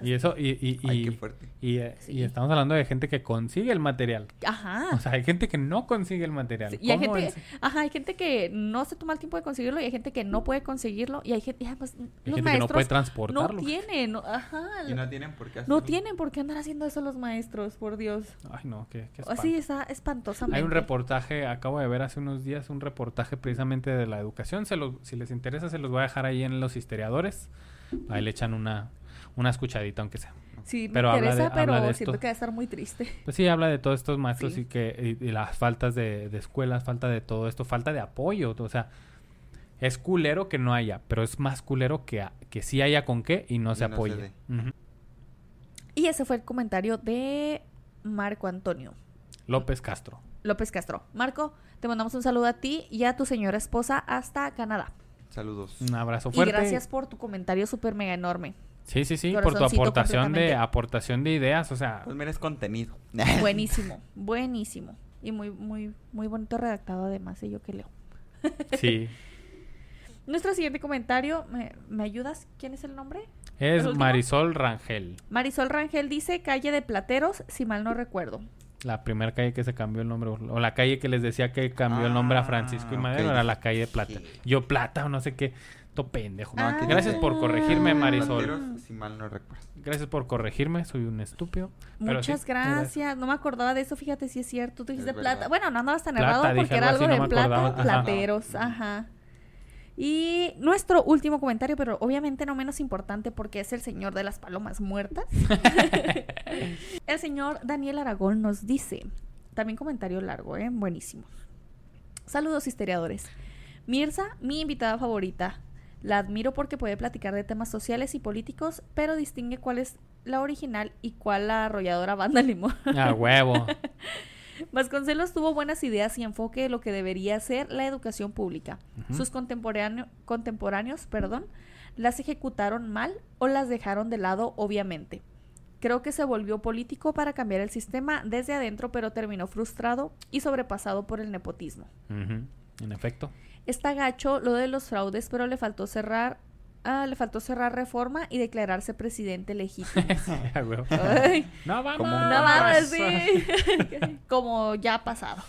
S2: Y eso, y, y,
S1: Ay,
S2: y-
S1: qué fuerte.
S2: y, eh, y estamos hablando de gente que consigue el material.
S3: Ajá.
S2: O sea, hay gente que no consigue el material.
S3: Sí, y hay
S2: ¿Cómo
S3: gente,
S2: es?
S3: ajá, hay gente que no se toma el tiempo de conseguirlo y hay gente que no puede conseguirlo y hay gente, y además,
S2: Hay
S3: los
S2: gente que no
S3: maestros
S2: puede
S3: no,
S2: transportarlo.
S3: tienen, no- ajá,
S1: Y no tienen por qué
S3: no
S1: hacerlo.
S3: tienen por qué andar haciendo eso los maestros, por Dios.
S2: Ay, no, qué, qué
S3: Así
S2: espanto.
S3: está espantosamente.
S2: Hay un reportaje, acabo de ver hace unos días un reportaje precisamente de la educación. Se los, si les interesa, se los voy a dejar ahí en los historiadores. Ahí le echan una, una escuchadita, aunque sea.
S3: Sí, me
S2: pero habla
S3: interesa,
S2: de-
S3: pero
S2: habla de
S3: siento
S2: esto.
S3: que va a estar muy triste.
S2: Pues sí, habla de todos estos maestros
S3: Sí.
S2: y que y, y las faltas de, de escuelas, falta de todo esto, falta de apoyo. O sea, es culero que no haya, pero es más culero que, a- que sí haya con qué y no
S1: Y
S2: se
S1: no se
S2: apoye.
S3: Y ese fue el comentario de Marco Antonio
S2: López Castro.
S3: López Castro. Marco, te mandamos un saludo a ti y a tu señora esposa hasta Canadá.
S1: Saludos.
S2: Un abrazo
S3: Y
S2: fuerte.
S3: gracias por tu comentario súper mega enorme.
S2: Sí, sí, sí, por tu aportación de aportación de ideas, o sea,
S1: Pues mira, es contenido.
S3: Buenísimo, buenísimo. Y muy, muy, muy bonito redactado además, y yo que leo.
S2: sí.
S3: Nuestro siguiente comentario, ¿me, me ayudas? ¿Quién es el nombre?
S2: Es. Marisol Rangel.
S3: Marisol Rangel dice calle de Plateros, si mal no recuerdo.
S2: La primera calle que se cambió el nombre. O la calle que les decía que cambió el nombre a Francisco y
S1: Ah,
S2: Madero era la calle de Plata.
S1: Sí.
S2: Yo Plata o no sé qué. Pendejo.
S3: Ah.
S1: aquí
S2: Gracias
S1: dice
S2: por corregirme, Marisol.
S1: Plateros, Si mal no recuerdo.
S2: Gracias por corregirme. Soy un estúpido. Pero
S3: Muchas
S2: sí,
S3: gracias. No me acordaba de eso, fíjate si es cierto. Tú dijiste plata. Bueno, no andabas tan
S2: Plata,
S3: errado
S2: dije
S3: porque era
S2: algo así,
S3: de
S2: no
S3: plata,
S2: acordaba. Ajá.
S3: plateros. Ajá. Y nuestro último comentario, pero obviamente no menos importante porque es el señor de las palomas muertas. el señor Daniel Aragón nos dice, también comentario largo, ¿eh? Buenísimo. Saludos historiadores. Mirza, mi invitada favorita. La admiro porque puede platicar de temas sociales y políticos, pero distingue cuál es la original y cuál la arrolladora banda limón.
S2: A huevo.
S3: Vasconcelos tuvo buenas ideas y enfoque de lo que debería ser la educación pública. Sus contemporáneo- contemporáneos perdón, las ejecutaron mal o las dejaron de lado, obviamente. Creo que se volvió político para cambiar el sistema desde adentro, pero terminó frustrado y sobrepasado por el nepotismo.
S2: En efecto.
S3: Está gacho lo de los fraudes, pero le faltó cerrar, ah, le faltó cerrar reforma y declararse presidente legítimo.
S2: No vamos.
S1: Como
S3: no
S1: Pues,
S3: sí. Como ya ha pasado.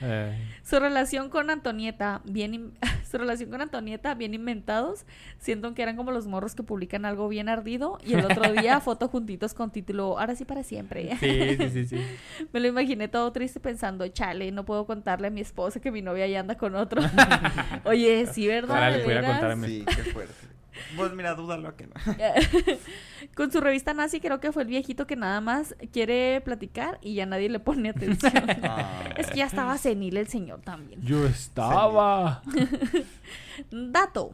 S2: Eh,
S3: Su relación con Antonieta, bien su relación con Antonieta, bien inventados, siento que eran como los morros que publican algo bien ardido y el otro día foto juntitos con título Ahora sí para siempre.
S2: sí, sí, sí, sí.
S3: Me lo imaginé todo triste pensando, chale, no puedo contarle a mi esposa que mi novia ya anda con otro. Oye, sí, ¿verdad?
S2: Ahora le
S3: ¿De
S2: pudiera contar a
S3: veras?
S2: mi-
S1: Sí, qué fuerte. Pues mira, dúdalo que no.
S3: con su revista nazi creo que fue el viejito que nada más quiere platicar y ya nadie le pone atención.
S1: Ah.
S3: es que ya estaba senil el señor también.
S2: Yo estaba.
S3: Dato.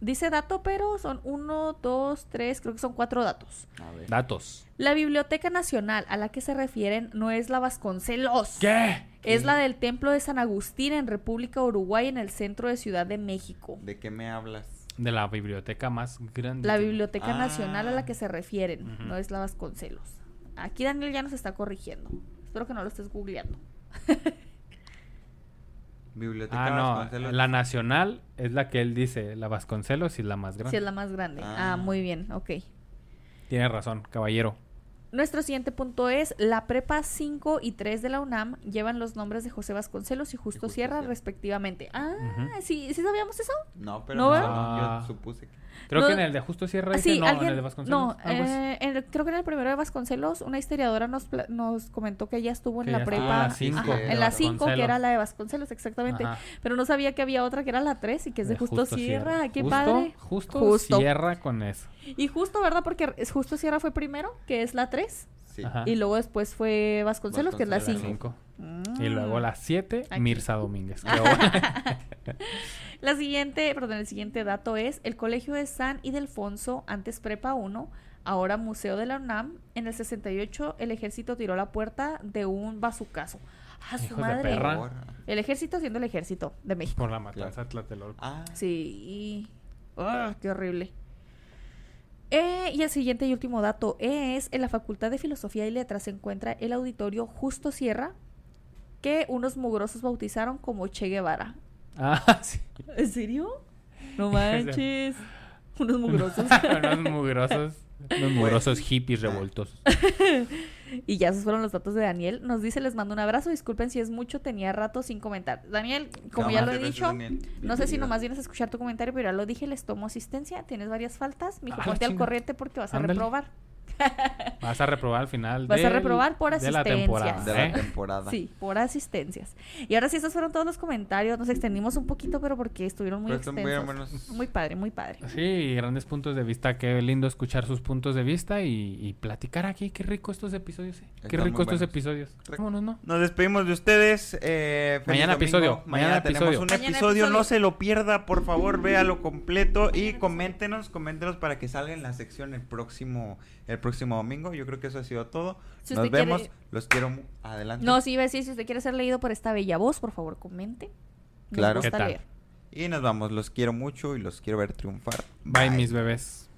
S3: Dice dato, pero son uno, dos, tres, creo que son cuatro datos.
S1: A ver.
S2: Datos.
S3: La Biblioteca Nacional a la que se refieren no es la Vasconcelos.
S2: ¿Qué?
S3: Es la del Templo de San Agustín en República Uruguay, en el centro de Ciudad de México.
S1: ¿De qué me hablas?
S2: De la biblioteca más grande.
S3: La Biblioteca
S1: Ah.
S3: Nacional a la que se refieren, no es la Vasconcelos. Aquí Daniel ya nos está corrigiendo. Espero que no lo estés googleando.
S1: Biblioteca
S2: Ah, no.
S1: Vasconcelos.
S2: La nacional es la que él dice. La Vasconcelos y la más grande.
S3: Si es la más grande. Ah,
S1: Ah.
S3: muy bien, ok.
S2: Tiene razón, caballero.
S3: Nuestro siguiente punto es, la prepa 5 y 3 de la UNAM llevan los nombres de José Vasconcelos y Justo,
S1: Justo
S3: Sierra,
S1: Sierra.
S3: respectivamente. Ah. ¿sí, ¿sí sabíamos eso?
S1: No, pero
S3: ¿No,
S1: no,
S3: verdad?
S2: Ah.
S1: yo supuse que...
S2: Creo
S3: No-
S2: que en el de Justo Sierra
S3: Ah,
S2: dice
S3: sí,
S2: no,
S3: alguien,
S2: en el de Vasconcelos.
S3: no, eh, en el- creo que en el primero de Vasconcelos, una historiadora nos, pla- nos comentó que ella estuvo en
S2: Que
S3: la prepa,
S2: en la
S3: ajá,
S2: cinco
S1: de
S3: en la 5, que
S2: Vasconcelos.
S3: era la de Vasconcelos, exactamente,
S2: Ajá.
S3: pero no sabía que había otra que era la 3 y que es de, Justo, Sierra, qué
S2: Justo,
S3: padre.
S2: Justo,
S3: Justo.
S2: Cierra con eso.
S3: Y justo, ¿verdad? Porque es Justo Sierra fue primero, que es la 3,
S1: Sí.
S2: Ajá.
S3: y luego después fue Vasconcelos, que es la
S1: Vasconcelos,
S3: 5.
S2: Cinco. Y luego la 7,
S3: Aquí.
S2: Mirza Domínguez.
S3: La siguiente, perdón, el siguiente dato es el Colegio de San Ildefonso, antes Prepa 1, ahora Museo de la UNAM. En el 68 el ejército tiró la puerta de un bazucazo. ¡Ah, su
S2: Hijos de
S3: madre!
S2: perra.
S1: Por-
S3: El ejército siendo el ejército de México.
S2: por la matanza de Tlatelolco.
S1: Ah,
S3: Sí. ¡Ah, qué horrible! Eh, y el siguiente y último dato es, en la Facultad de Filosofía y Letras se encuentra el auditorio Justo Sierra, que unos mugrosos bautizaron como Che Guevara.
S2: Ah, sí.
S3: ¿En serio? No manches. Unos mugrosos.
S2: unos mugrosos. Unos mugrosos hippies revoltosos.
S3: y ya esos fueron los datos de Daniel. Nos dice, les mando un abrazo. Disculpen si es mucho, tenía rato sin comentar. Daniel, como
S1: no,
S3: ya lo he dicho,
S1: Daniel.
S3: no sé si nomás vienes a escuchar tu comentario, pero ya lo dije, les tomo asistencia. Tienes varias faltas. Mijo,
S2: Ah,
S3: ponte al corriente porque vas a
S2: Ándale.
S3: reprobar.
S2: Vas a reprobar al final.
S3: Vas a reprobar por
S2: De la
S3: asistencias.
S2: temporada.
S1: De la
S2: ¿eh?
S1: temporada.
S3: Sí, por asistencias. Y ahora sí, esos fueron todos los comentarios. Nos extendimos un poquito, pero porque estuvieron muy
S1: están muy
S3: extensos.
S1: buenos.
S3: Muy padre, muy padre.
S2: Sí, grandes puntos de vista. Qué lindo escuchar sus puntos de vista y, y platicar aquí. Qué rico estos episodios. eh. Qué
S1: Están
S2: rico estos
S1: buenos.
S2: episodios. Vámonos, ¿no?
S1: Nos despedimos de ustedes. eh,
S2: Mañana
S1: domingo.
S2: episodio,
S1: Mañana,
S2: mañana
S1: tenemos
S2: episodio.
S1: un
S3: Mañana
S1: episodio.
S3: episodio.
S1: No se lo pierda, por favor, véalo completo y coméntenos, coméntenos para que salga en la sección el próximo, el próximo domingo. Yo creo que eso ha sido todo.
S3: Si
S1: Nos vemos.
S3: quiere-
S1: Los quiero. Adelante.
S3: No, sí, iba a decir, si usted quiere ser leído por esta bella voz, por favor, comente. Nos
S1: Claro.
S3: gusta
S2: ¿Qué tal?
S3: leer.
S1: Y nos vamos. Los quiero mucho y los quiero ver triunfar.
S2: Bye, mis bebés.